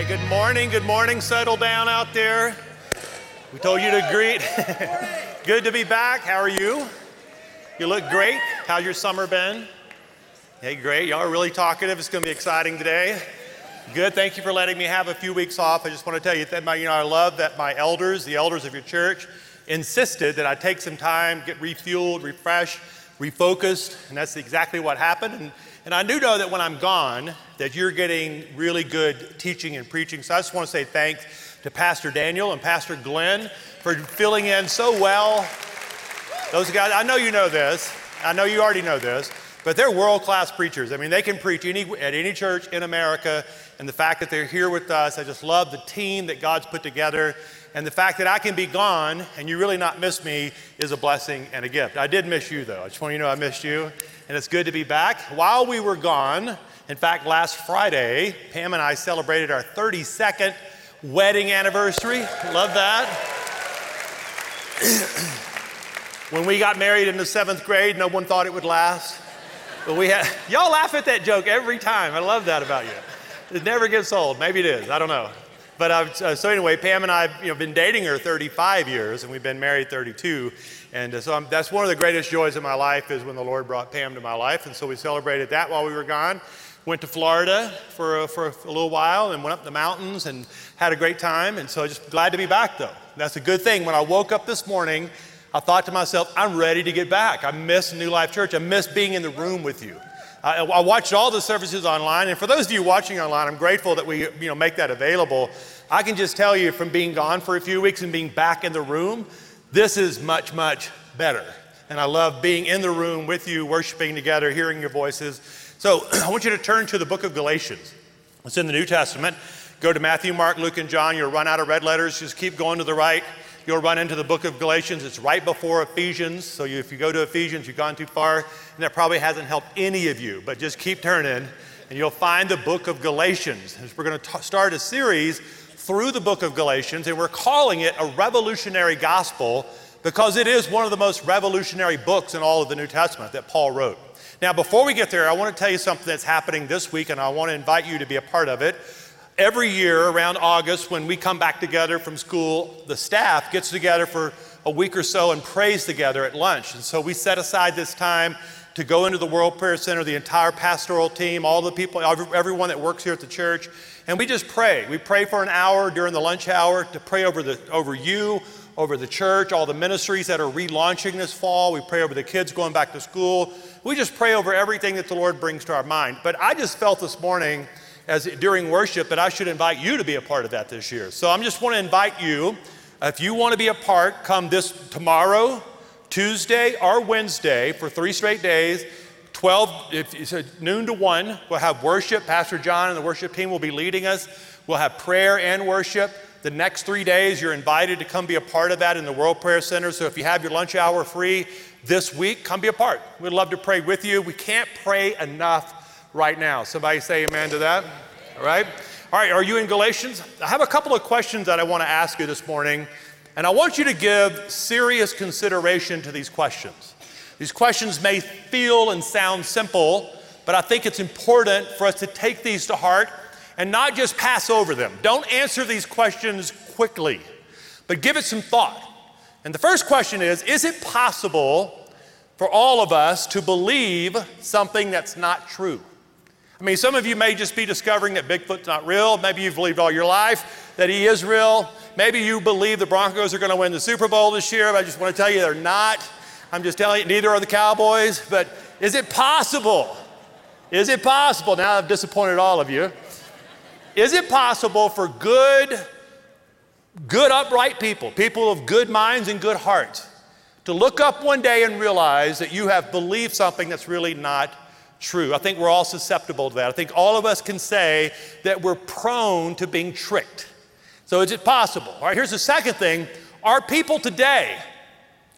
right, good morning. Good morning. Settle down out there. We told you to greet. good to be back. How are you? You look great. How's your summer been? Hey, great. Y'all are really talkative. It's going to be exciting today. Good. Thank you for letting me have a few weeks off. I just want to tell you that my, you know, I love that my elders, the elders of your church, insisted that I take some time, get refueled, refreshed, refocused, and that's exactly what happened. And, and I do know that when I'm gone, that you're getting really good teaching and preaching. So I just want to say thanks to Pastor Daniel and Pastor Glenn for filling in so well. Those guys, I know you know this. I know you already know this, but they're world class preachers. I mean, they can preach any, at any church in America. And the fact that they're here with us, I just love the team that God's put together. And the fact that I can be gone and you really not miss me is a blessing and a gift. I did miss you, though. I just want you to know I missed you. And it's good to be back. While we were gone, in fact, last Friday, Pam and I celebrated our 32nd wedding anniversary. Love that. when we got married in the seventh grade, no one thought it would last. But we had, y'all laugh at that joke every time. I love that about you. It never gets old. Maybe it is. I don't know. But uh, so anyway, Pam and I have you know, been dating her 35 years, and we've been married 32. And uh, so I'm, that's one of the greatest joys of my life is when the Lord brought Pam to my life. And so we celebrated that while we were gone. Went to Florida for, for a little while and went up the mountains and had a great time. And so just glad to be back, though. That's a good thing. When I woke up this morning, I thought to myself, I'm ready to get back. I miss New Life Church. I miss being in the room with you. I, I watched all the services online, and for those of you watching online, I'm grateful that we you know, make that available. I can just tell you from being gone for a few weeks and being back in the room, this is much, much better. And I love being in the room with you, worshiping together, hearing your voices. So I want you to turn to the book of Galatians. It's in the New Testament. Go to Matthew, Mark, Luke, and John. You'll run out of red letters. Just keep going to the right. You'll run into the book of Galatians. It's right before Ephesians. So you, if you go to Ephesians, you've gone too far, and that probably hasn't helped any of you. But just keep turning, and you'll find the book of Galatians. We're going to start a series through the book of Galatians, and we're calling it a revolutionary gospel because it is one of the most revolutionary books in all of the New Testament that Paul wrote. Now, before we get there, I want to tell you something that's happening this week, and I want to invite you to be a part of it every year around August, when we come back together from school, the staff gets together for a week or so and prays together at lunch. And so we set aside this time to go into the World Prayer Center, the entire pastoral team, all the people, everyone that works here at the church, and we just pray. We pray for an hour during the lunch hour to pray over, the, over you, over the church, all the ministries that are relaunching this fall. We pray over the kids going back to school. We just pray over everything that the Lord brings to our mind. But I just felt this morning as during worship that I should invite you to be a part of that this year. So I'm just want to invite you. If you want to be a part, come this tomorrow, Tuesday, or Wednesday for three straight days. 12, if it's noon to 1, we'll have worship. Pastor John and the worship team will be leading us. We'll have prayer and worship. The next three days, you're invited to come be a part of that in the World Prayer Center. So if you have your lunch hour free this week, come be a part. We'd love to pray with you. We can't pray enough right now. Somebody say amen to that. All right. All right. Are you in Galatians? I have a couple of questions that I want to ask you this morning, and I want you to give serious consideration to these questions. These questions may feel and sound simple, but I think it's important for us to take these to heart and not just pass over them. Don't answer these questions quickly, but give it some thought. And the first question is Is it possible for all of us to believe something that's not true? I mean, some of you may just be discovering that Bigfoot's not real. Maybe you've believed all your life that he is real. Maybe you believe the Broncos are going to win the Super Bowl this year, but I just want to tell you they're not. I'm just telling you, neither are the Cowboys. But is it possible? Is it possible? Now I've disappointed all of you. Is it possible for good, good, upright people, people of good minds and good hearts, to look up one day and realize that you have believed something that's really not true. I think we're all susceptible to that. I think all of us can say that we're prone to being tricked. So is it possible? All right, here's the second thing. Are people today,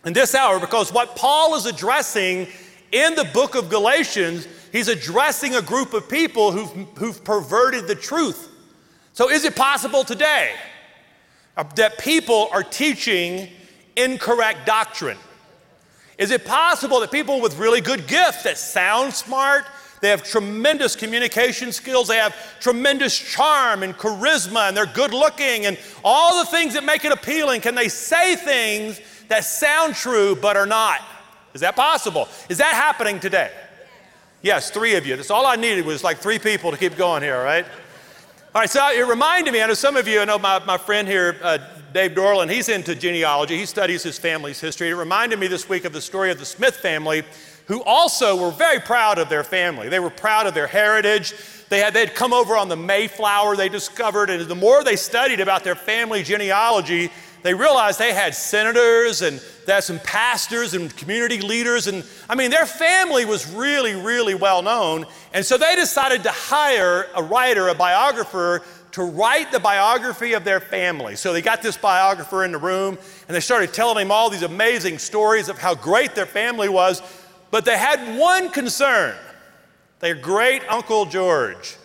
in this hour, because what Paul is addressing in the book of Galatians, he's addressing a group of people who've, who've perverted the truth. So is it possible today uh, that people are teaching incorrect doctrine? Is it possible that people with really good gifts that sound smart, They have tremendous communication skills. They have tremendous charm and charisma, and they're good looking, and all the things that make it appealing. Can they say things that sound true but are not? Is that possible? Is that happening today? Yes, three of you. That's all I needed was like three people to keep going here, right? All right, so it reminded me, I know some of you, I know my, my friend here, uh, Dave Dorland, he's into genealogy. He studies his family's history. It reminded me this week of the story of the Smith family, who also were very proud of their family. They were proud of their heritage. They had they'd come over on the Mayflower, they discovered, and the more they studied about their family genealogy, they realized they had senators and they had some pastors and community leaders. And I mean, their family was really, really well known. And so they decided to hire a writer, a biographer, to write the biography of their family. So they got this biographer in the room and they started telling him all these amazing stories of how great their family was. But they had one concern their great Uncle George.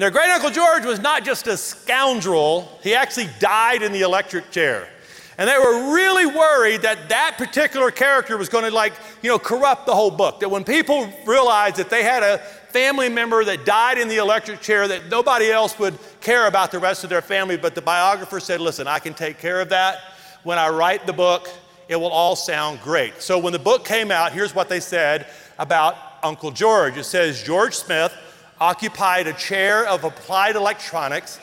And their great Uncle George was not just a scoundrel, he actually died in the electric chair. And they were really worried that that particular character was going to, like, you know, corrupt the whole book. That when people realized that they had a family member that died in the electric chair, that nobody else would care about the rest of their family. But the biographer said, listen, I can take care of that. When I write the book, it will all sound great. So when the book came out, here's what they said about Uncle George it says, George Smith occupied a chair of applied electronics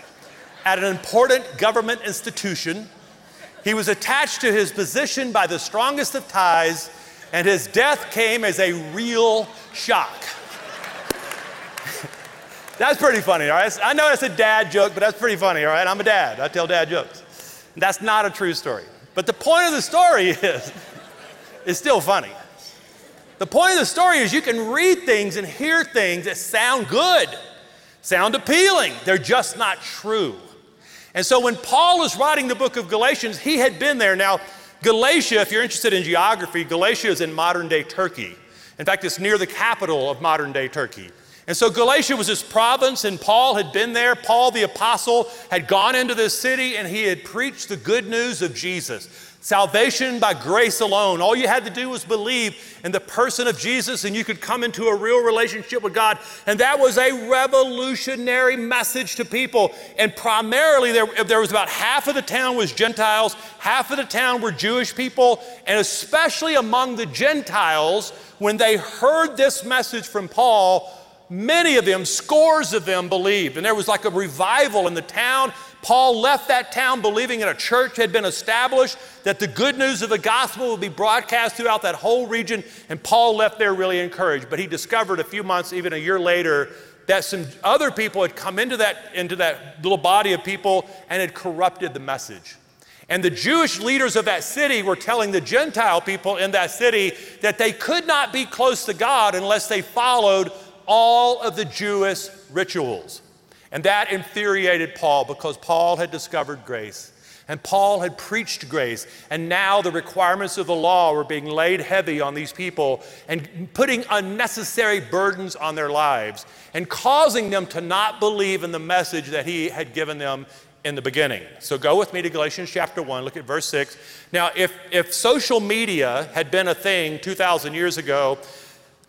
at an important government institution. He was attached to his position by the strongest of ties, and his death came as a real shock. that's pretty funny, all right? I know it's a dad joke, but that's pretty funny, all right? I'm a dad, I tell dad jokes. That's not a true story. But the point of the story is, it's still funny. The point of the story is you can read things and hear things that sound good, sound appealing. They're just not true. And so when Paul is writing the book of Galatians, he had been there. Now, Galatia, if you're interested in geography, Galatia is in modern day Turkey. In fact, it's near the capital of modern day Turkey. And so Galatia was this province, and Paul had been there. Paul the apostle had gone into this city and he had preached the good news of Jesus. Salvation by grace alone. All you had to do was believe in the person of Jesus, and you could come into a real relationship with God. And that was a revolutionary message to people. And primarily, there, there was about half of the town was Gentiles, half of the town were Jewish people, and especially among the Gentiles, when they heard this message from Paul, many of them, scores of them, believed. And there was like a revival in the town. Paul left that town believing that a church had been established, that the good news of the gospel would be broadcast throughout that whole region. And Paul left there really encouraged. But he discovered a few months, even a year later, that some other people had come into that, into that little body of people and had corrupted the message. And the Jewish leaders of that city were telling the Gentile people in that city that they could not be close to God unless they followed all of the Jewish rituals. And that infuriated Paul because Paul had discovered grace. And Paul had preached grace, and now the requirements of the law were being laid heavy on these people and putting unnecessary burdens on their lives and causing them to not believe in the message that he had given them in the beginning. So go with me to Galatians chapter 1, look at verse 6. Now, if, if social media had been a thing 2,000 years ago,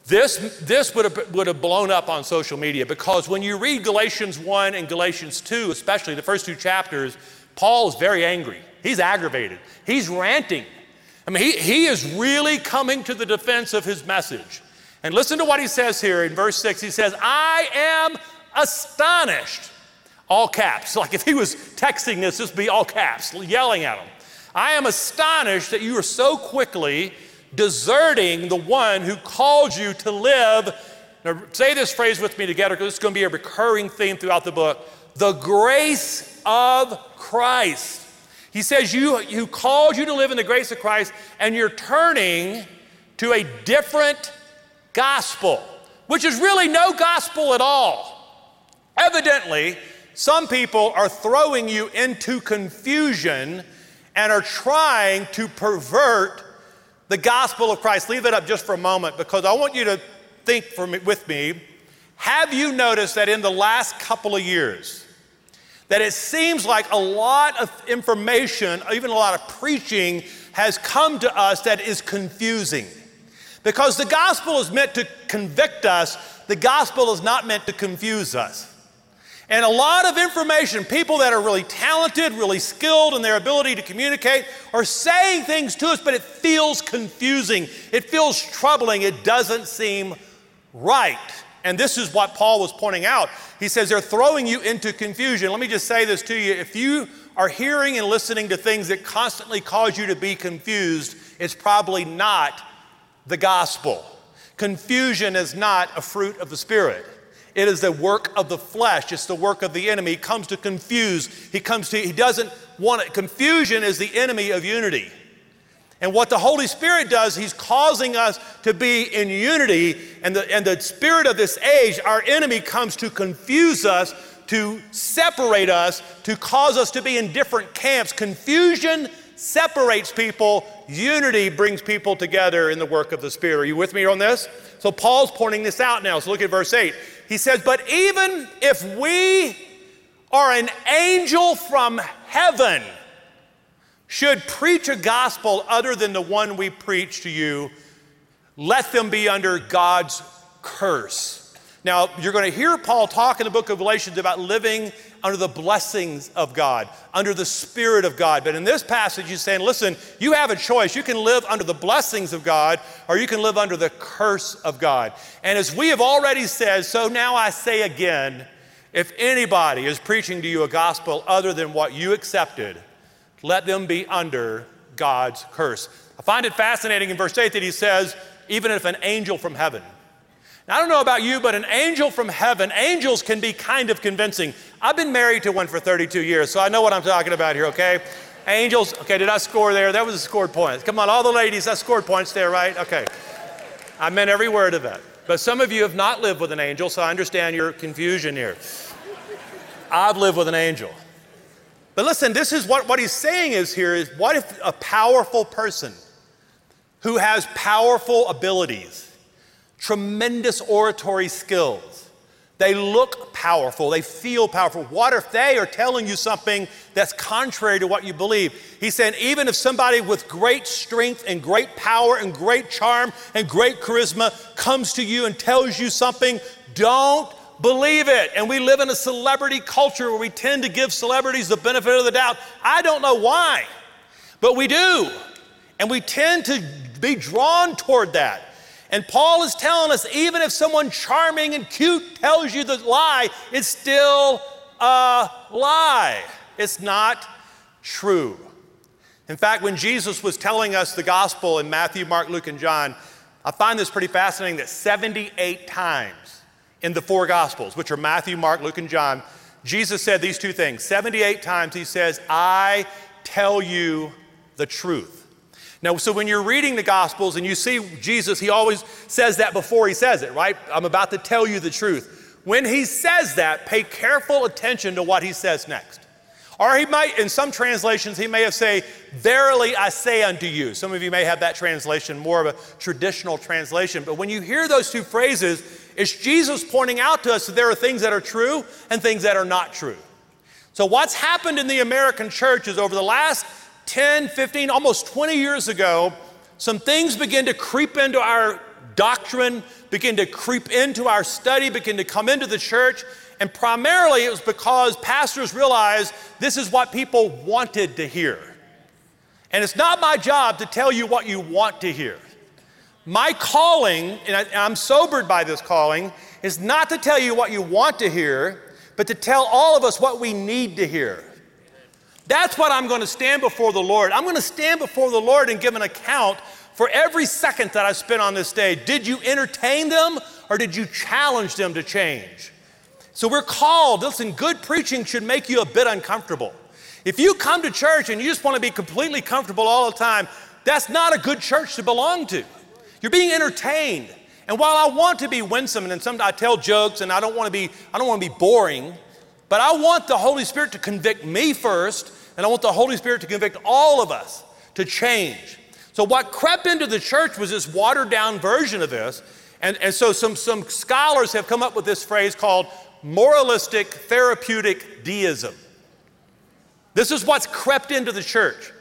this, this would, have, would have blown up on social media because when you read Galatians 1 and Galatians 2, especially the first two chapters, Paul is very angry. He's aggravated. He's ranting. I mean, he, he is really coming to the defense of his message. And listen to what he says here in verse 6. He says, I am astonished. All caps. Like if he was texting this, this would be all caps, yelling at him. I am astonished that you are so quickly deserting the one who called you to live. Now, say this phrase with me together because it's going to be a recurring theme throughout the book the grace of Christ. He says, You who called you to live in the grace of Christ, and you're turning to a different gospel, which is really no gospel at all. Evidently, some people are throwing you into confusion and are trying to pervert the gospel of Christ. Leave it up just for a moment because I want you to think me, with me. Have you noticed that in the last couple of years, that it seems like a lot of information, even a lot of preaching, has come to us that is confusing? Because the gospel is meant to convict us, The gospel is not meant to confuse us. And a lot of information, people that are really talented, really skilled in their ability to communicate, are saying things to us, but it feels confusing. It feels troubling. It doesn't seem right. And this is what Paul was pointing out. He says they're throwing you into confusion. Let me just say this to you. If you are hearing and listening to things that constantly cause you to be confused, it's probably not the gospel. Confusion is not a fruit of the Spirit. It is the work of the flesh. It's the work of the enemy. He comes to confuse. He comes to, he doesn't want it. Confusion is the enemy of unity. And what the Holy Spirit does, He's causing us to be in unity. And the, and the spirit of this age, our enemy, comes to confuse us, to separate us, to cause us to be in different camps. Confusion separates people, unity brings people together in the work of the Spirit. Are you with me on this? So Paul's pointing this out now. So look at verse 8. He says, But even if we are an angel from heaven, should preach a gospel other than the one we preach to you, let them be under God's curse. Now, you're going to hear Paul talk in the book of Galatians about living under the blessings of God, under the Spirit of God. But in this passage, he's saying, listen, you have a choice. You can live under the blessings of God, or you can live under the curse of God. And as we have already said, so now I say again if anybody is preaching to you a gospel other than what you accepted, let them be under God's curse. I find it fascinating in verse 8 that he says, even if an angel from heaven, now, I don't know about you, but an angel from heaven, angels can be kind of convincing. I've been married to one for 32 years, so I know what I'm talking about here, okay? Angels, okay, did I score there? That was a scored point. Come on, all the ladies, I scored points there, right? Okay. I meant every word of that. But some of you have not lived with an angel, so I understand your confusion here. I've lived with an angel. But listen, this is what, what he's saying is here is what if a powerful person who has powerful abilities, tremendous oratory skills. They look powerful, they feel powerful. What if they are telling you something that's contrary to what you believe? He's saying, even if somebody with great strength and great power and great charm and great charisma comes to you and tells you something, don't believe it. And we live in a celebrity culture where we tend to give celebrities the benefit of the doubt. I don't know why, but we do. And we tend to be drawn toward that. And Paul is telling us even if someone charming and cute tells you the lie, it's still a lie. It's not true. In fact, when Jesus was telling us the gospel in Matthew, Mark, Luke, and John, I find this pretty fascinating that 78 times in the four gospels, which are Matthew, Mark, Luke, and John, Jesus said these two things. 78 times he says, I tell you the truth. Now, so when you're reading the Gospels and you see Jesus, he always says that before he says it, right? I'm about to tell you the truth. When he says that, pay careful attention to what he says next. Or he might, in some translations, he may have say, Verily I say unto you. Some of you may have that translation, more of a traditional translation. But when you hear those two phrases, it's Jesus pointing out to us that there are things that are true and things that are not true. So, what's happened in the American church is over the last 10, 15, almost 20 years ago, some things begin to creep into our doctrine, begin to creep into our study, begin to come into the church. And primarily it was because pastors realized this is what people wanted to hear. And it's not my job to tell you what you want to hear. My calling, and I, am sobered by this calling, is not to tell you what you want to hear, but to tell all of us what we need to hear. That's what I'm going to stand before the Lord. I'm going to stand before the Lord and give an account for every second that I spent on this day. Did you entertain them or did you challenge them to change? So we're called, listen, good preaching should make you a bit uncomfortable. If you come to church and you just want to be completely comfortable all the time, that's not a good church to belong to. You're being entertained. And while I want to be winsome and some I tell jokes and I don't want to be I don't want to be boring, but I want the Holy Spirit to convict me first and I want the Holy Spirit to convict all of us to change. So, what crept into the church was this watered down version of this. And, and so, some, some scholars have come up with this phrase called moralistic therapeutic deism. This is what's crept into the church.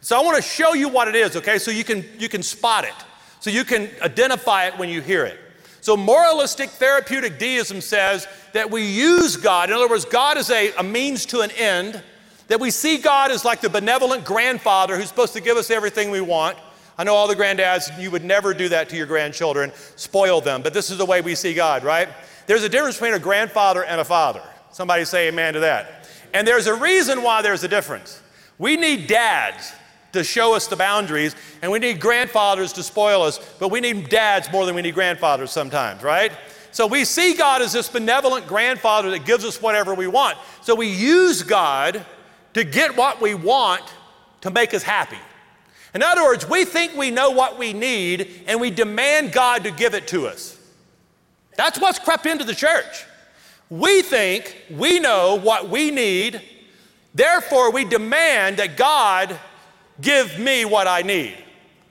So, I want to show you what it is, okay? So you can, you can spot it, so you can identify it when you hear it. So, moralistic therapeutic deism says that we use God. In other words, God is a, a means to an end, that we see God as like the benevolent grandfather who's supposed to give us everything we want. I know all the granddads, you would never do that to your grandchildren, spoil them, but this is the way we see God, right? There's a difference between a grandfather and a father. Somebody say amen to that. And there's a reason why there's a difference. We need dads to show us the boundaries, and we need grandfathers to spoil us, but we need dads more than we need grandfathers sometimes, right? So we see God as this benevolent grandfather that gives us whatever we want. So we use God to get what we want to make us happy. In other words, we think we know what we need and we demand God to give it to us. That's what's crept into the church. We think we know what we need, therefore, we demand that God give me what I need.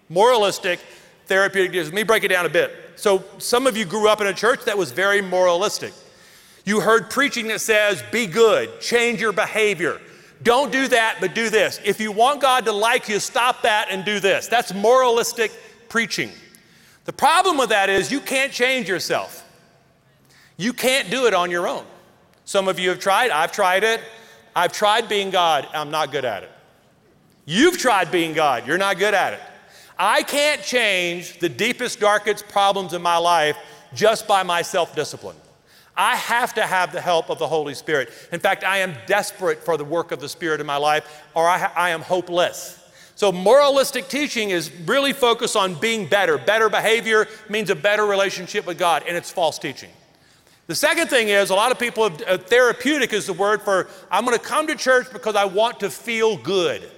Moralistic, therapeutic. Let me break it down a bit. So, some of you grew up in a church that was very moralistic. You heard preaching that says, be good, change your behavior. Don't do that, but do this. If you want God to like you, stop that and do this. That's moralistic preaching. The problem with that is you can't change yourself. You can't do it on your own. Some of you have tried, I've tried it. I've tried being God, I'm not good at it. You've tried being God, you're not good at it. I can't change the deepest, darkest problems in my life just by my self discipline. I have to have the help of the Holy Spirit. In fact, I am desperate for the work of the Spirit in my life, or I, ha- I am hopeless. So, moralistic teaching is really focused on being better. Better behavior means a better relationship with God, and it's false teaching. The second thing is, a lot of people, have, uh, therapeutic is the word for I'm going to come to church because I want to feel good.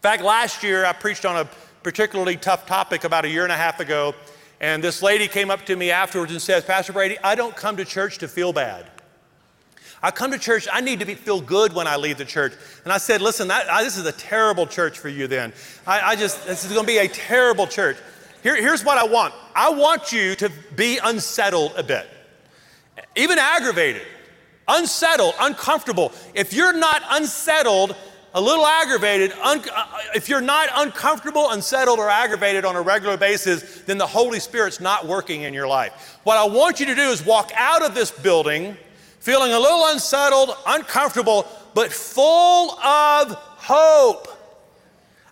In fact, last year I preached on a particularly tough topic about a year and a half ago, and this lady came up to me afterwards and says, Pastor Brady, I don't come to church to feel bad. I come to church, I need to be, feel good when I leave the church. And I said, Listen, I, this is a terrible church for you then. I, I just, this is going to be a terrible church. Here, here's what I want I want you to be unsettled a bit, even aggravated, unsettled, uncomfortable. If you're not unsettled, a little aggravated, un- uh, if you're not uncomfortable, unsettled, or aggravated on a regular basis, then the Holy Spirit's not working in your life. What I want you to do is walk out of this building feeling a little unsettled, uncomfortable, but full of hope.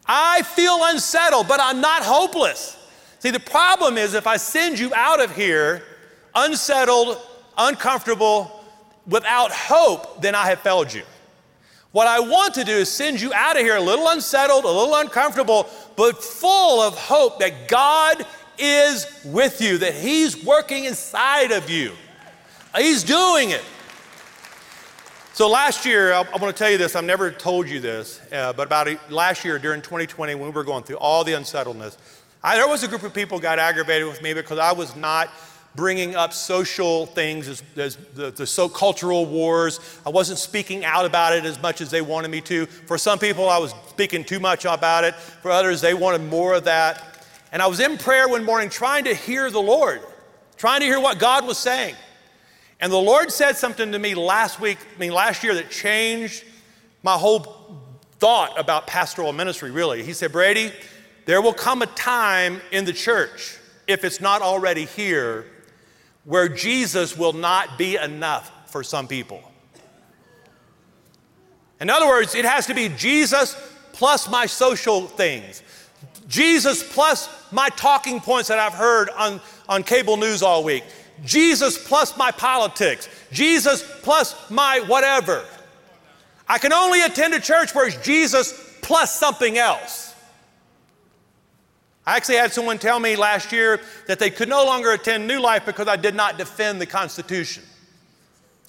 I feel unsettled, but I'm not hopeless. See, the problem is if I send you out of here unsettled, uncomfortable, without hope, then I have failed you. What I want to do is send you out of here a little unsettled, a little uncomfortable, but full of hope that God is with you, that He's working inside of you. He's doing it. So last year, I, want to tell you this. I've never told you this, uh, but about a, last year during 2020, when we were going through all the unsettledness, I, there was a group of people got aggravated with me because I was not bringing up social things as, as the, the so cultural wars. I wasn't speaking out about it as much as they wanted me to. For some people, I was speaking too much about it. For others, they wanted more of that. And I was in prayer one morning trying to hear the Lord, trying to hear what God was saying. And the Lord said something to me last week, I mean, last year, that changed my whole thought about pastoral ministry, really. He said, Brady, there will come a time in the church, if it's not already here, where Jesus will not be enough for some people. In other words, it has to be Jesus plus my social things, Jesus plus my talking points that I've heard on, on cable news all week, Jesus plus my politics, Jesus plus my whatever. I can only attend a church where it's Jesus plus something else. I actually had someone tell me last year that they could no longer attend New Life because I did not defend the Constitution.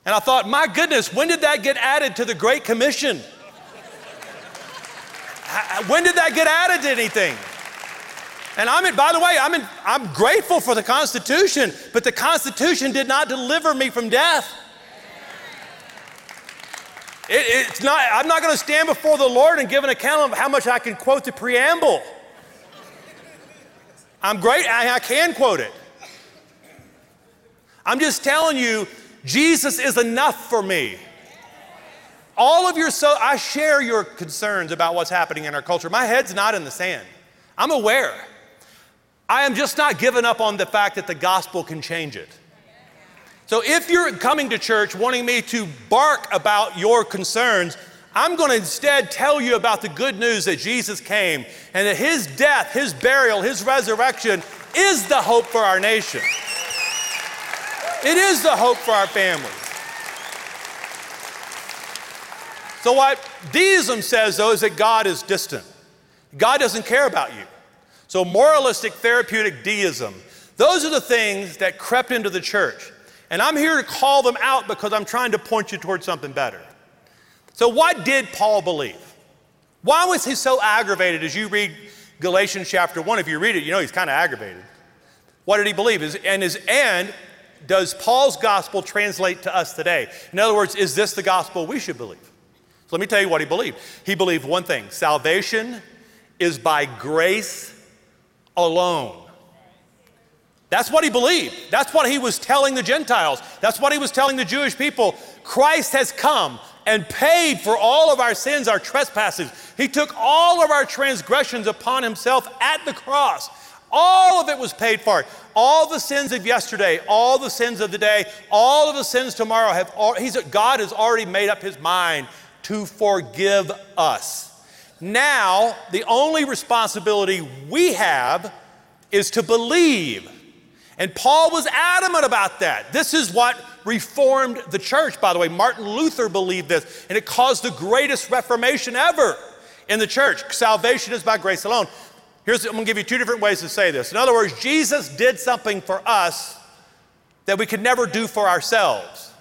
And I thought, my goodness, when did that get added to the Great Commission? when did that get added to anything? And I'm in, by the way, I'm, in, I'm grateful for the Constitution, but the Constitution did not deliver me from death. It, it's not, I'm not going to stand before the Lord and give an account of how much I can quote the preamble. I'm great, I, I can quote it. I'm just telling you, Jesus is enough for me. All of your so I share your concerns about what's happening in our culture. My head's not in the sand. I'm aware. I am just not giving up on the fact that the gospel can change it. So if you're coming to church wanting me to bark about your concerns, I'm going to instead tell you about the good news that Jesus came and that his death, his burial, his resurrection is the hope for our nation. It is the hope for our families. So, what deism says, though, is that God is distant. God doesn't care about you. So, moralistic therapeutic deism, those are the things that crept into the church. And I'm here to call them out because I'm trying to point you towards something better. So, what did Paul believe? Why was he so aggravated as you read Galatians chapter 1? If you read it, you know he's kind of aggravated. What did he believe? And, and does Paul's gospel translate to us today? In other words, is this the gospel we should believe? So let me tell you what he believed. He believed one thing salvation is by grace alone. That's what he believed. That's what he was telling the Gentiles. That's what he was telling the Jewish people. Christ has come and paid for all of our sins, our trespasses. He took all of our transgressions upon himself at the cross. All of it was paid for. All the sins of yesterday, all the sins of the day, all of the sins tomorrow have all, God has already made up his mind to forgive us. Now, the only responsibility we have is to believe. And Paul was adamant about that. This is what reformed the church, by the way. Martin Luther believed this, and it caused the greatest reformation ever in the church. Salvation is by grace alone. Here's, I'm gonna give you two different ways to say this. In other words, Jesus did something for us that we could never do for ourselves.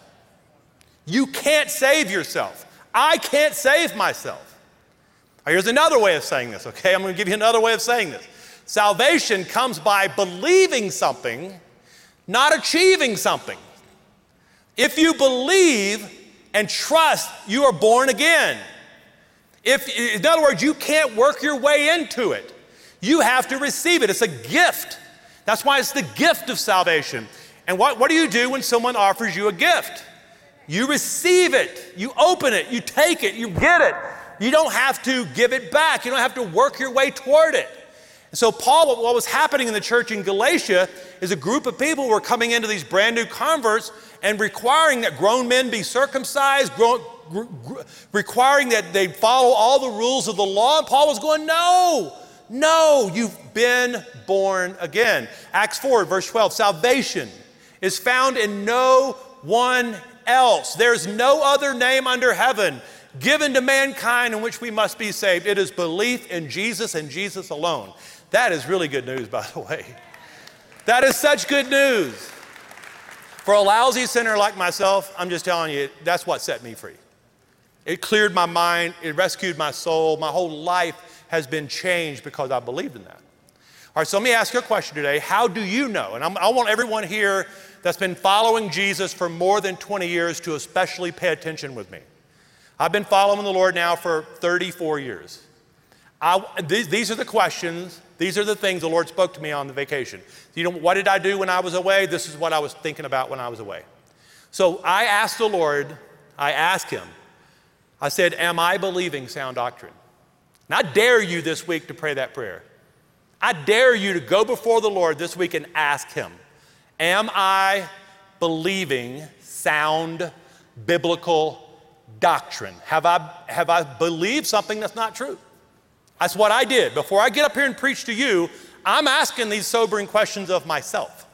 You can't save yourself. I can't save myself. Here's another way of saying this, okay? I'm gonna give you another way of saying this. Salvation comes by believing something, not achieving something. If you believe and trust, you are born again. If, in other words, you can't work your way into it. You have to receive it. It's a gift. That's why it's the gift of salvation. And what, what do you do when someone offers you a gift? You receive it, you open it, you take it, you get it. You don't have to give it back, you don't have to work your way toward it. And so, Paul, what was happening in the church in Galatia is a group of people were coming into these brand new converts and requiring that grown men be circumcised, grown, gr- gr- requiring that they follow all the rules of the law. And Paul was going, No, no, you've been born again. Acts 4, verse 12 salvation is found in no one else. There's no other name under heaven given to mankind in which we must be saved. It is belief in Jesus and Jesus alone. That is really good news, by the way. That is such good news. For a lousy sinner like myself, I'm just telling you, that's what set me free. It cleared my mind, it rescued my soul. My whole life has been changed because I believed in that. All right, so let me ask you a question today. How do you know? And I'm, i want everyone here that's been following Jesus for more than 20 years to especially pay attention with me. I've been following the Lord now for 34 years. I, these, these, are the questions, these are the things the Lord spoke to me on the vacation. You know, what did I do when I was away? This is what I was thinking about when I was away. So I asked the Lord, I asked Him, I said, Am I believing sound doctrine? And I dare you this week to pray that prayer. I dare you to go before the Lord this week and ask Him, Am I believing sound biblical doctrine? Have I, have I believed something that's not true? That's what I did. Before I get up here and preach to you, I'm asking these sobering questions of myself.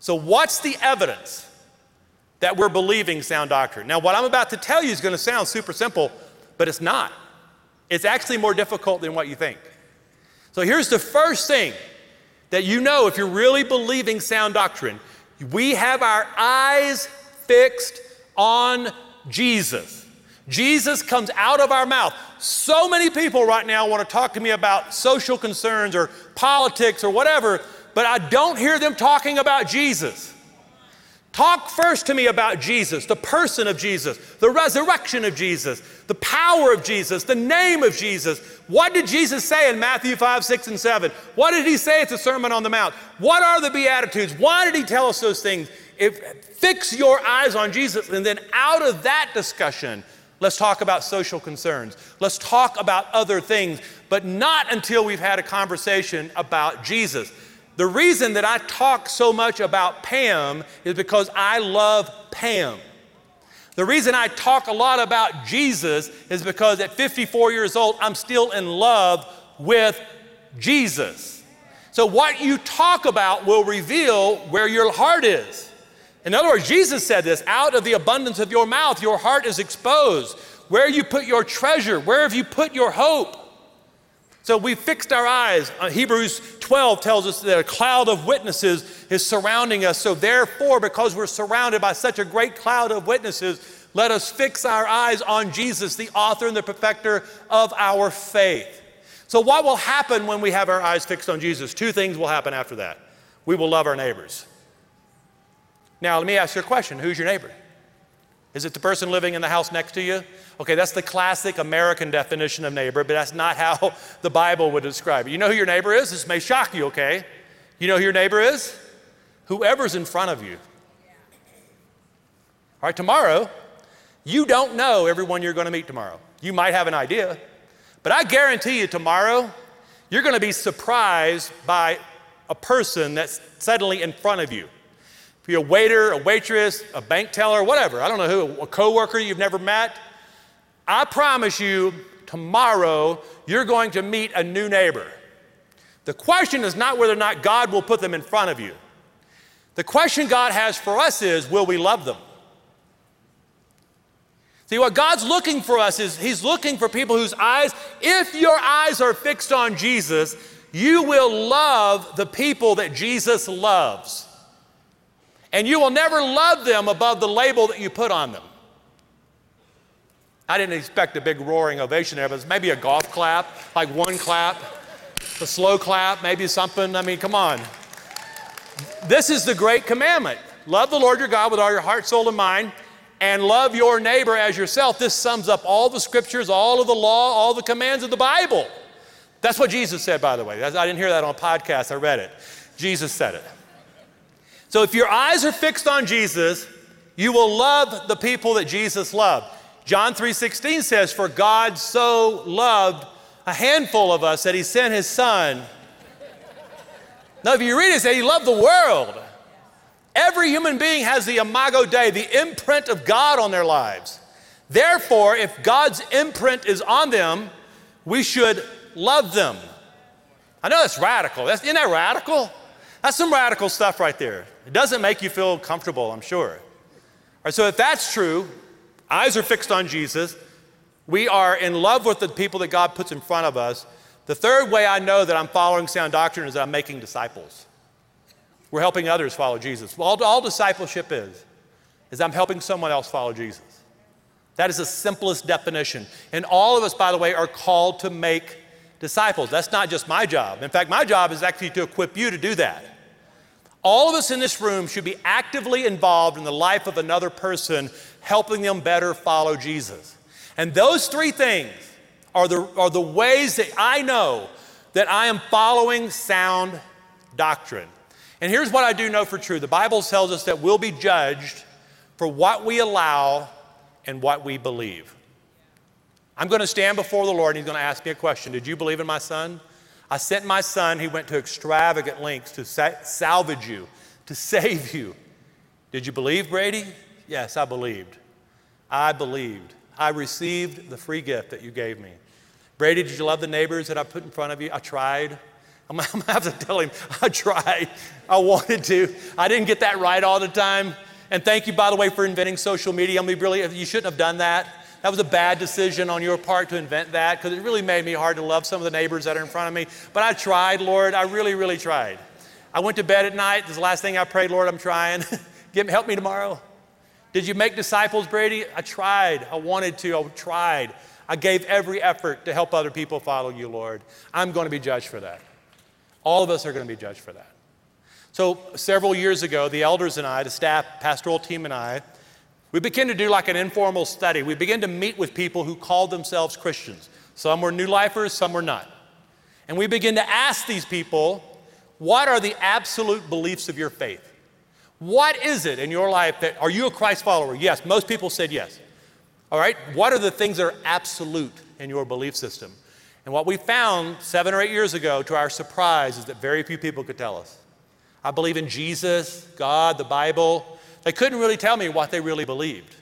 So, what's the evidence that we're believing sound doctrine? Now, what I'm about to tell you is going to sound super simple, but it's not. It's actually more difficult than what you think. So, here's the first thing that you know if you're really believing sound doctrine we have our eyes fixed on Jesus. Jesus comes out of our mouth. So many people right now want to talk to me about social concerns or politics or whatever, but I don't hear them talking about Jesus. Talk first to me about Jesus, the person of Jesus, the resurrection of Jesus, the power of Jesus, the name of Jesus. What did Jesus say in Matthew 5, 6, and 7? What did he say at the Sermon on the Mount? What are the Beatitudes? Why did he tell us those things? If, fix your eyes on Jesus, and then out of that discussion, Let's talk about social concerns. Let's talk about other things, but not until we've had a conversation about Jesus. The reason that I talk so much about Pam is because I love Pam. The reason I talk a lot about Jesus is because at 54 years old, I'm still in love with Jesus. So, what you talk about will reveal where your heart is. In other words, Jesus said this out of the abundance of your mouth, your heart is exposed. Where you put your treasure, where have you put your hope? So we fixed our eyes. Uh, Hebrews 12 tells us that a cloud of witnesses is surrounding us. So therefore, because we're surrounded by such a great cloud of witnesses, let us fix our eyes on Jesus, the author and the perfecter of our faith. So, what will happen when we have our eyes fixed on Jesus? Two things will happen after that. We will love our neighbors. Now, let me ask you a question Who's your neighbor? Is it the person living in the house next to you? Okay, that's the classic American definition of neighbor, but that's not how the Bible would describe it. You know who your neighbor is? This may shock you, okay? You know who your neighbor is? Whoever's in front of you. All right, tomorrow, you don't know everyone you're going to meet tomorrow. You might have an idea, but I guarantee you tomorrow, you're going to be surprised by a person that's suddenly in front of you. If you're a waiter, a waitress, a bank teller, whatever, I don't know who, a coworker you've never met, I promise you, tomorrow you're going to meet a new neighbor. The question is not whether or not God will put them in front of you. The question God has for us is will we love them? See, what God's looking for us is He's looking for people whose eyes, if your eyes are fixed on Jesus, you will love the people that Jesus loves. And you will never love them above the label that you put on them. I didn't expect a big roaring ovation there, but maybe a golf clap, like one clap, a slow clap, maybe something. I mean, come on. This is the great commandment love the Lord your God with all your heart, soul, and mind, and love your neighbor as yourself. This sums up all the scriptures, all of the law, all the commands of the Bible. That's what Jesus said, by the way. I didn't hear that on a podcast, I read it. Jesus said it. So if your eyes are fixed on Jesus, you will love the people that Jesus loved. John 3:16 says, "For God so loved a handful of us that he sent his son." Now, if you read it, it says he loved the world. Every human being has the imago Dei, the imprint of God on their lives. Therefore, if God's imprint is on them, we should love them. I know that's radical. That's, isn't that radical? That's some radical stuff right there. It doesn't make you feel comfortable, I'm sure. All right, so if that's true, eyes are fixed on Jesus, we are in love with the people that God puts in front of us. The third way I know that I'm following sound doctrine is that I'm making disciples. We're helping others follow Jesus. All, all discipleship is, is I'm helping someone else follow Jesus. That is the simplest definition. And all of us, by the way, are called to make disciples. That's not just my job. In fact, my job is actually to equip you to do that. All of us in this room should be actively involved in the life of another person, helping them better follow Jesus. And those three things are the, are the ways that I know that I am following sound doctrine. And here's what I do know for true the Bible tells us that we'll be judged for what we allow and what we believe. I'm going to stand before the Lord and He's going to ask me a question Did you believe in my son? I sent my son, he went to extravagant lengths to sa- salvage you, to save you. Did you believe, Brady? Yes, I believed. I believed. I received the free gift that you gave me. Brady, did you love the neighbors that I put in front of you? I tried. I'm, I'm gonna have to tell him, I tried. I wanted to. I didn't get that right all the time. And thank you, by the way, for inventing social media. I mean, really, you shouldn't have done that. That was a bad decision on your part to invent that because it really made me hard to love some of the neighbors that are in front of me. But I tried, Lord. I really, really tried. I went to bed at night. This is the last thing I prayed, Lord, I'm trying. Give, help me tomorrow. Did you make disciples, Brady? I tried. I wanted to. I tried. I gave every effort to help other people follow you, Lord. I'm going to be judged for that. All of us are going to be judged for that. So, several years ago, the elders and I, the staff, pastoral team, and I, we began to do like an informal study. We began to meet with people who called themselves Christians. Some were new lifers, some were not. And we begin to ask these people, what are the absolute beliefs of your faith? What is it in your life that, are you a Christ follower? Yes, most people said yes. All right, what are the things that are absolute in your belief system? And what we found seven or eight years ago, to our surprise, is that very few people could tell us. I believe in Jesus, God, the Bible. They couldn't really tell me what they really believed.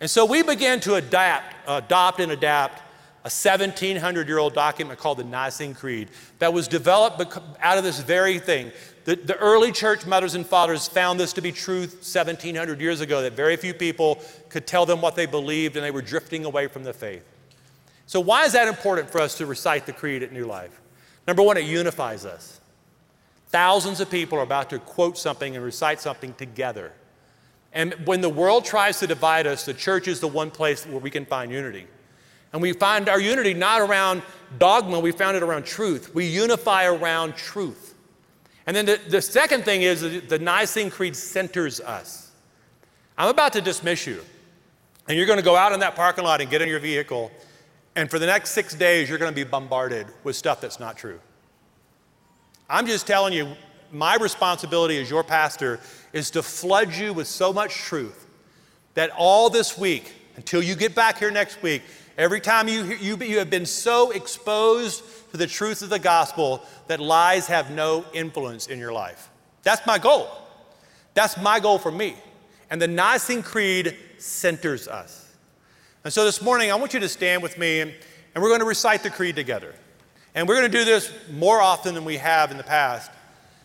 And so we began to adapt, adopt and adapt a 1700 year old document called the Nicene Creed that was developed out of this very thing. The, the, early church mothers and fathers found this to be true 1700 years ago, that very few people could tell them what they believed and they were drifting away from the faith. So, why is that important for us to recite the creed at New Life? Number one, it unifies us. Thousands of people are about to quote something and recite something together. And when the world tries to divide us, the church is the one place where we can find unity. And we find our unity not around dogma, we found it around truth. We unify around truth. And then the, the second thing is the Nicene Creed centers us. I'm about to dismiss you. And you're going to go out in that parking lot and get in your vehicle. And for the next six days, you're going to be bombarded with stuff that's not true. I'm just telling you, my responsibility as your pastor is to flood you with so much truth that all this week, until you get back here next week, every time you, you, you have been so exposed to the truth of the gospel that lies have no influence in your life. That's my goal. That's my goal for me. And the Nicene Creed centers us. And so this morning, I want you to stand with me and, and we're going to recite the creed together. And we're going to do this more often than we have in the past.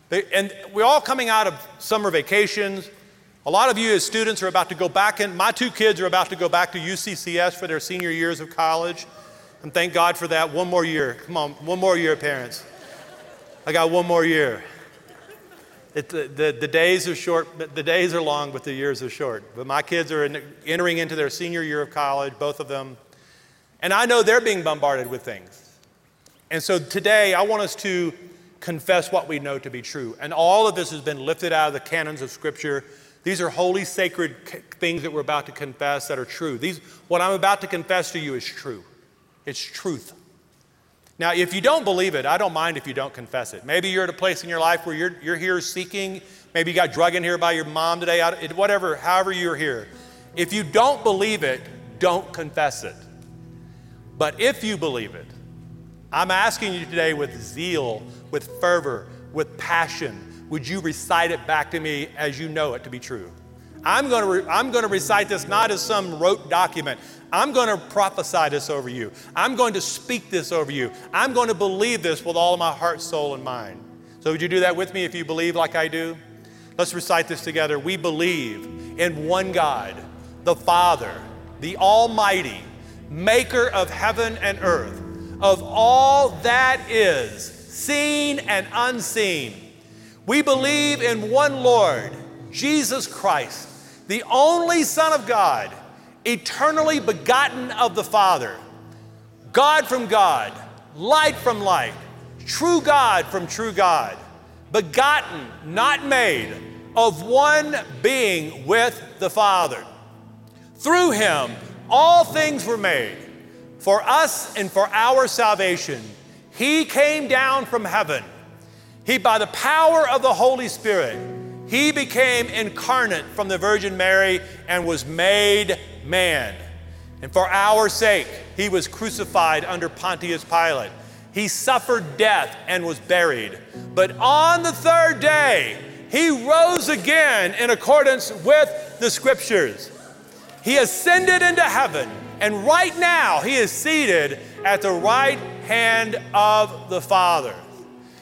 And we're all coming out of summer vacations. A lot of you as students are about to go back in. My two kids are about to go back to UCCS for their senior years of college. And thank God for that. One more year. Come on, one more year, parents. I got one more year. It, the, the, the, days are short, the days are long, but the years are short. But my kids are in, entering into their senior year of college, both of them. And I know they're being bombarded with things. And so today, I want us to confess what we know to be true. And all of this has been lifted out of the canons of Scripture. These are holy, sacred things that we're about to confess that are true. These, what I'm about to confess to you is true. It's truth. Now, if you don't believe it, I don't mind if you don't confess it. Maybe you're at a place in your life where you're, you're here seeking, maybe you got drug in here by your mom today, whatever, however you're here. If you don't believe it, don't confess it. But if you believe it, I'm asking you today with zeal, with fervor, with passion, would you recite it back to me as you know it to be true? I'm going to, re- I'm going to recite this not as some rote document. I'm going to prophesy this over you. I'm going to speak this over you. I'm going to believe this with all of my heart, soul, and mind. So, would you do that with me if you believe like I do? Let's recite this together. We believe in one God, the Father, the Almighty, maker of heaven and earth, of all that is, seen and unseen. We believe in one Lord, Jesus Christ, the only Son of God eternally begotten of the Father, God from God, light from light, true God from true God, begotten, not made, of one being with the Father. Through him, all things were made. For us and for our salvation, he came down from heaven. He, by the power of the Holy Spirit, he became incarnate from the Virgin Mary and was made man. And for our sake, he was crucified under Pontius Pilate. He suffered death and was buried. But on the third day, he rose again in accordance with the scriptures. He ascended into heaven, and right now he is seated at the right hand of the Father.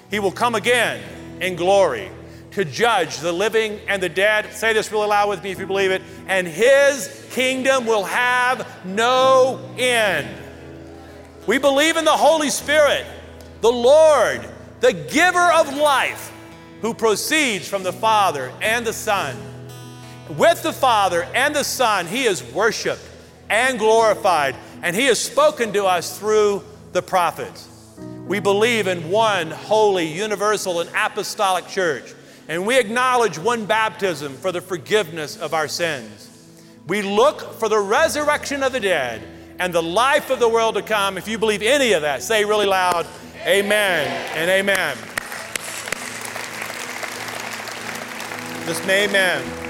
He will come again in glory to judge the living and the dead. Say this really loud with me if you believe it. And his kingdom will have no end. We believe in the Holy Spirit, the Lord, the giver of life, who proceeds from the Father and the Son. With the Father and the Son, he is worshiped and glorified, and he has spoken to us through the prophets. We believe in one holy, universal, and apostolic church and we acknowledge one baptism for the forgiveness of our sins. We look for the resurrection of the dead and the life of the world to come. If you believe any of that, say really loud, Amen and Amen. Just amen.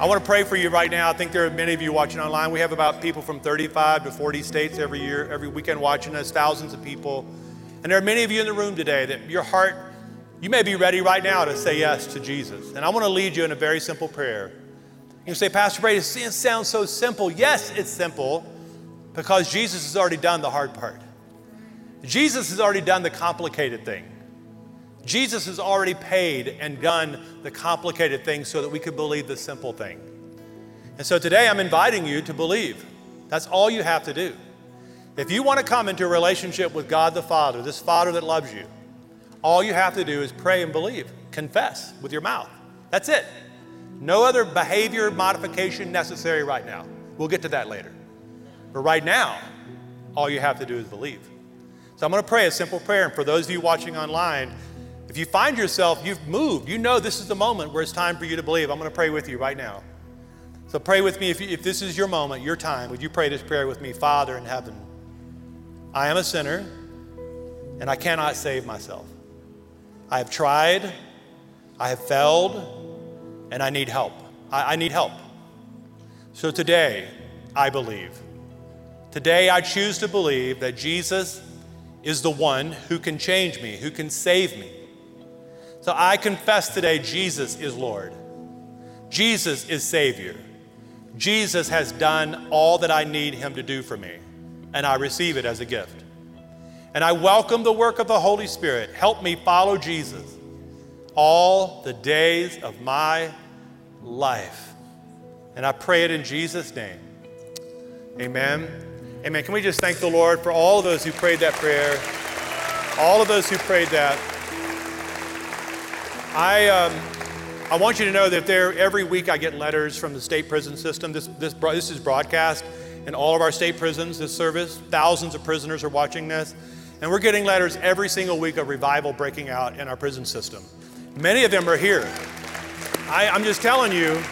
I want to pray for you right now. I think there are many of you watching online. We have about people from 35 to 40 states every year, every weekend watching us, thousands of people. And there are many of you in the room today that your heart You may be ready right now to say yes to Jesus. And I want to lead you in a very simple prayer. You say, Pastor Brady, it sounds so simple. Yes, it's simple because Jesus has already done the hard part. Jesus has already done the complicated thing. Jesus has already paid and done the complicated thing so that we could believe the simple thing. And so today I'm inviting you to believe. That's all you have to do. If you want to come into a relationship with God the Father, this Father that loves you, all you have to do is pray and believe, confess with your mouth. That's it. No other behavior modification necessary right now. We'll get to that later. But right now, all you have to do is believe. So I'm going to pray a simple prayer. And for those of you watching online, if you find yourself, you've moved, you know this is the moment where it's time for you to believe. I'm going to pray with you right now. So pray with me. If, you, if this is your moment, your time, would you pray this prayer with me? Father in heaven, I am a sinner and I cannot save myself. I have tried, I have failed, and I need help. I, I need help. So today, I believe. Today, I choose to believe that Jesus is the one who can change me, who can save me. So I confess today Jesus is Lord. Jesus is Savior. Jesus has done all that I need Him to do for me, and I receive it as a gift. And I welcome the work of the Holy Spirit. Help me follow Jesus all the days of my life. And I pray it in Jesus' name. Amen. Amen. Can we just thank the Lord for all of those who prayed that prayer? All of those who prayed that. I, um, I want you to know that there, every week I get letters from the state prison system. This, this, this is broadcast in all of our state prisons, this service. Thousands of prisoners are watching this. And we're getting letters every single week of revival breaking out in our prison system. Many of them are here. I, I'm just telling you,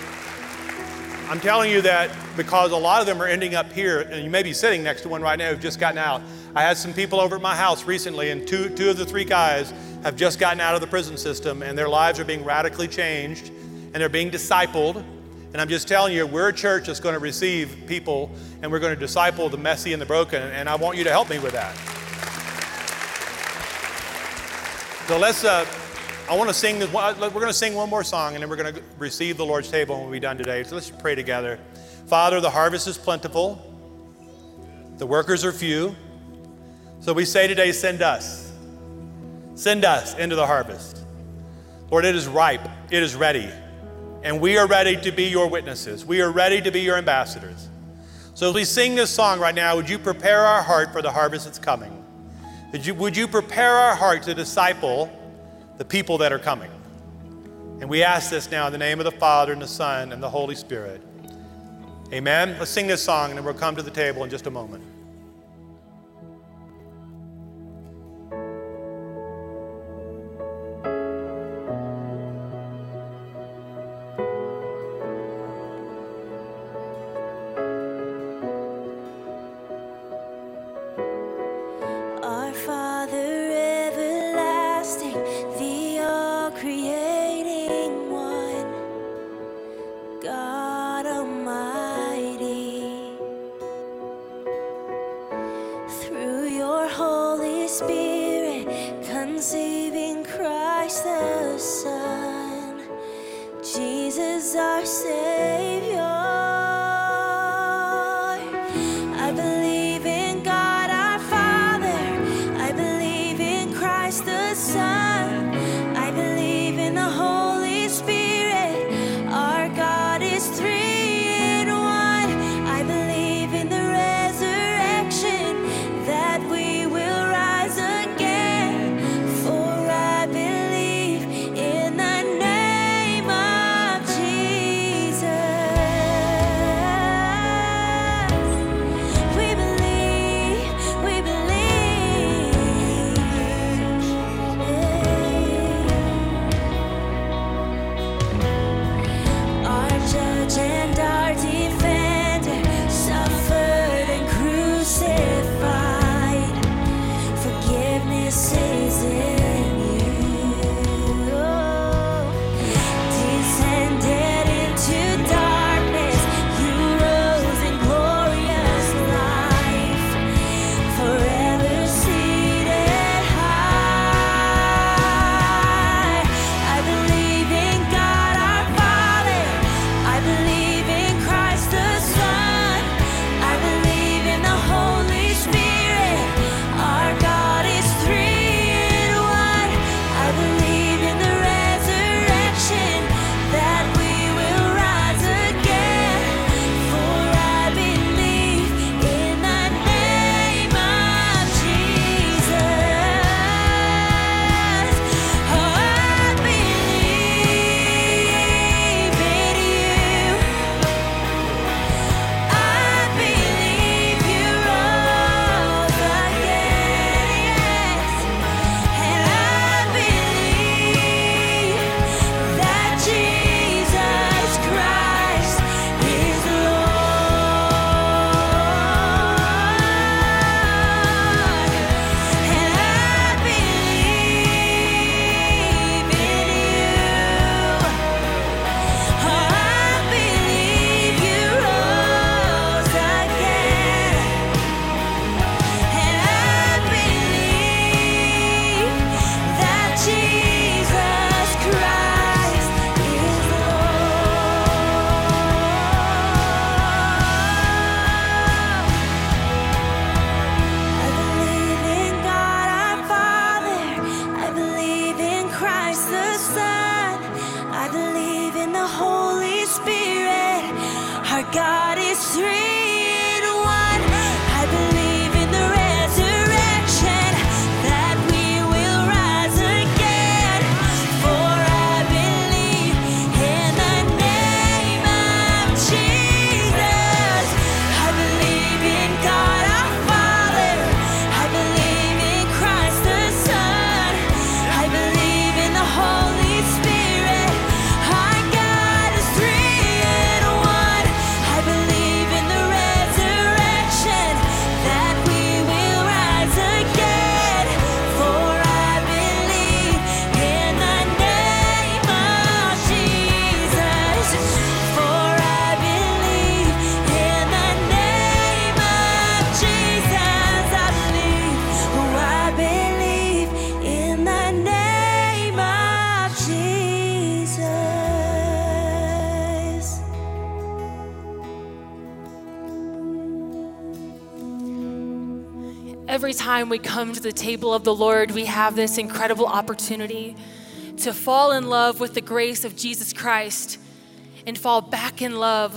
I'm telling you that because a lot of them are ending up here, and you may be sitting next to one right now who've just gotten out. I had some people over at my house recently, and two, two of the three guys have just gotten out of the prison system, and their lives are being radically changed, and they're being discipled. And I'm just telling you, we're a church that's going to receive people, and we're going to disciple the messy and the broken, and I want you to help me with that. So let's, uh, I want to sing, this, we're going to sing one more song and then we're going to receive the Lord's table when we're done today. So let's pray together. Father, the harvest is plentiful, the workers are few. So we say today, send us. Send us into the harvest. Lord, it is ripe, it is ready. And we are ready to be your witnesses. We are ready to be your ambassadors. So as we sing this song right now, would you prepare our heart for the harvest that's coming? Would you, would you prepare our heart to disciple the people that are coming? And we ask this now in the name of the Father and the Son and the Holy Spirit. Amen. Let's sing this song and then we'll come to the table in just a moment. Time we come to the table of the Lord, we have this incredible opportunity to fall in love with the grace of Jesus Christ and fall back in love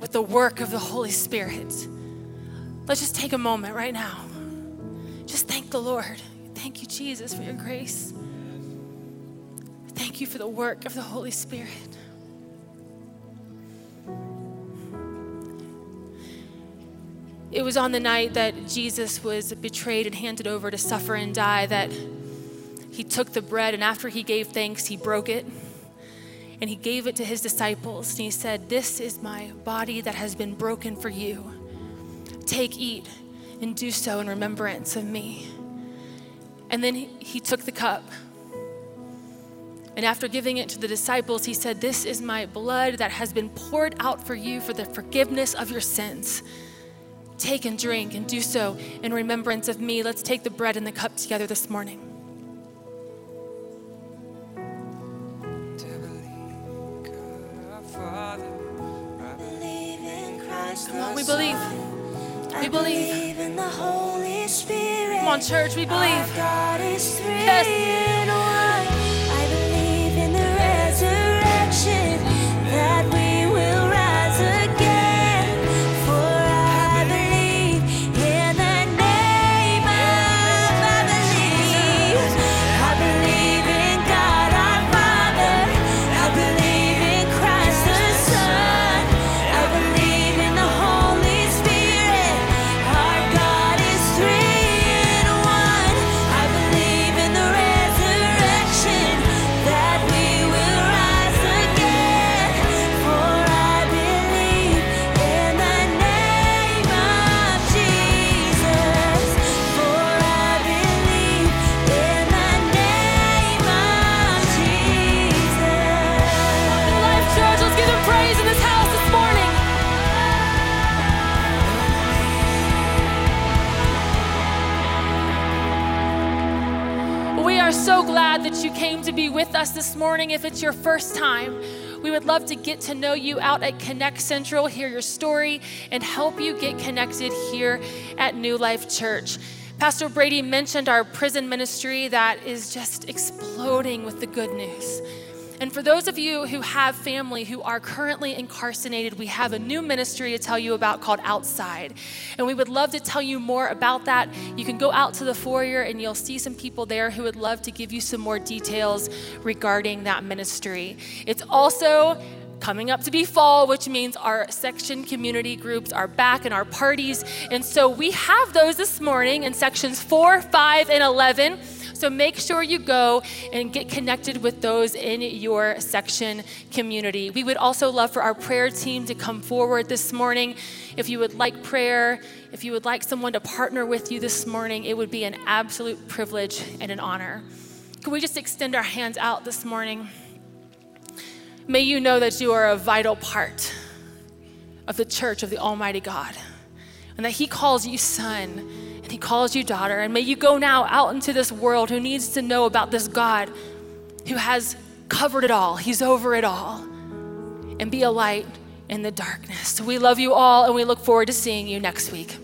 with the work of the Holy Spirit. Let's just take a moment right now. Just thank the Lord. Thank you, Jesus, for your grace. Thank you for the work of the Holy Spirit. It was on the night that Jesus was betrayed and handed over to suffer and die that he took the bread, and after he gave thanks, he broke it and he gave it to his disciples. And he said, This is my body that has been broken for you. Take, eat, and do so in remembrance of me. And then he took the cup. And after giving it to the disciples, he said, This is my blood that has been poured out for you for the forgiveness of your sins. Take and drink and do so in remembrance of me. Let's take the bread and the cup together this morning. Come on, we believe. We believe. in the Holy Spirit. Come on, church, we believe. God is three Yes. Are so glad that you came to be with us this morning. If it's your first time, we would love to get to know you out at Connect Central, hear your story, and help you get connected here at New Life Church. Pastor Brady mentioned our prison ministry that is just exploding with the good news. And for those of you who have family who are currently incarcerated, we have a new ministry to tell you about called Outside. And we would love to tell you more about that. You can go out to the foyer and you'll see some people there who would love to give you some more details regarding that ministry. It's also coming up to be fall, which means our section community groups are back and our parties. And so we have those this morning in sections four, five, and 11. So make sure you go and get connected with those in your section community. We would also love for our prayer team to come forward this morning. If you would like prayer, if you would like someone to partner with you this morning, it would be an absolute privilege and an honor. Can we just extend our hands out this morning? May you know that you are a vital part of the church of the Almighty God and that He calls you son He calls you daughter. And may you go now out into this world who needs to know about this God who has covered it all, He's over it all, and be a light in the darkness. We love you all and we look forward to seeing you next week.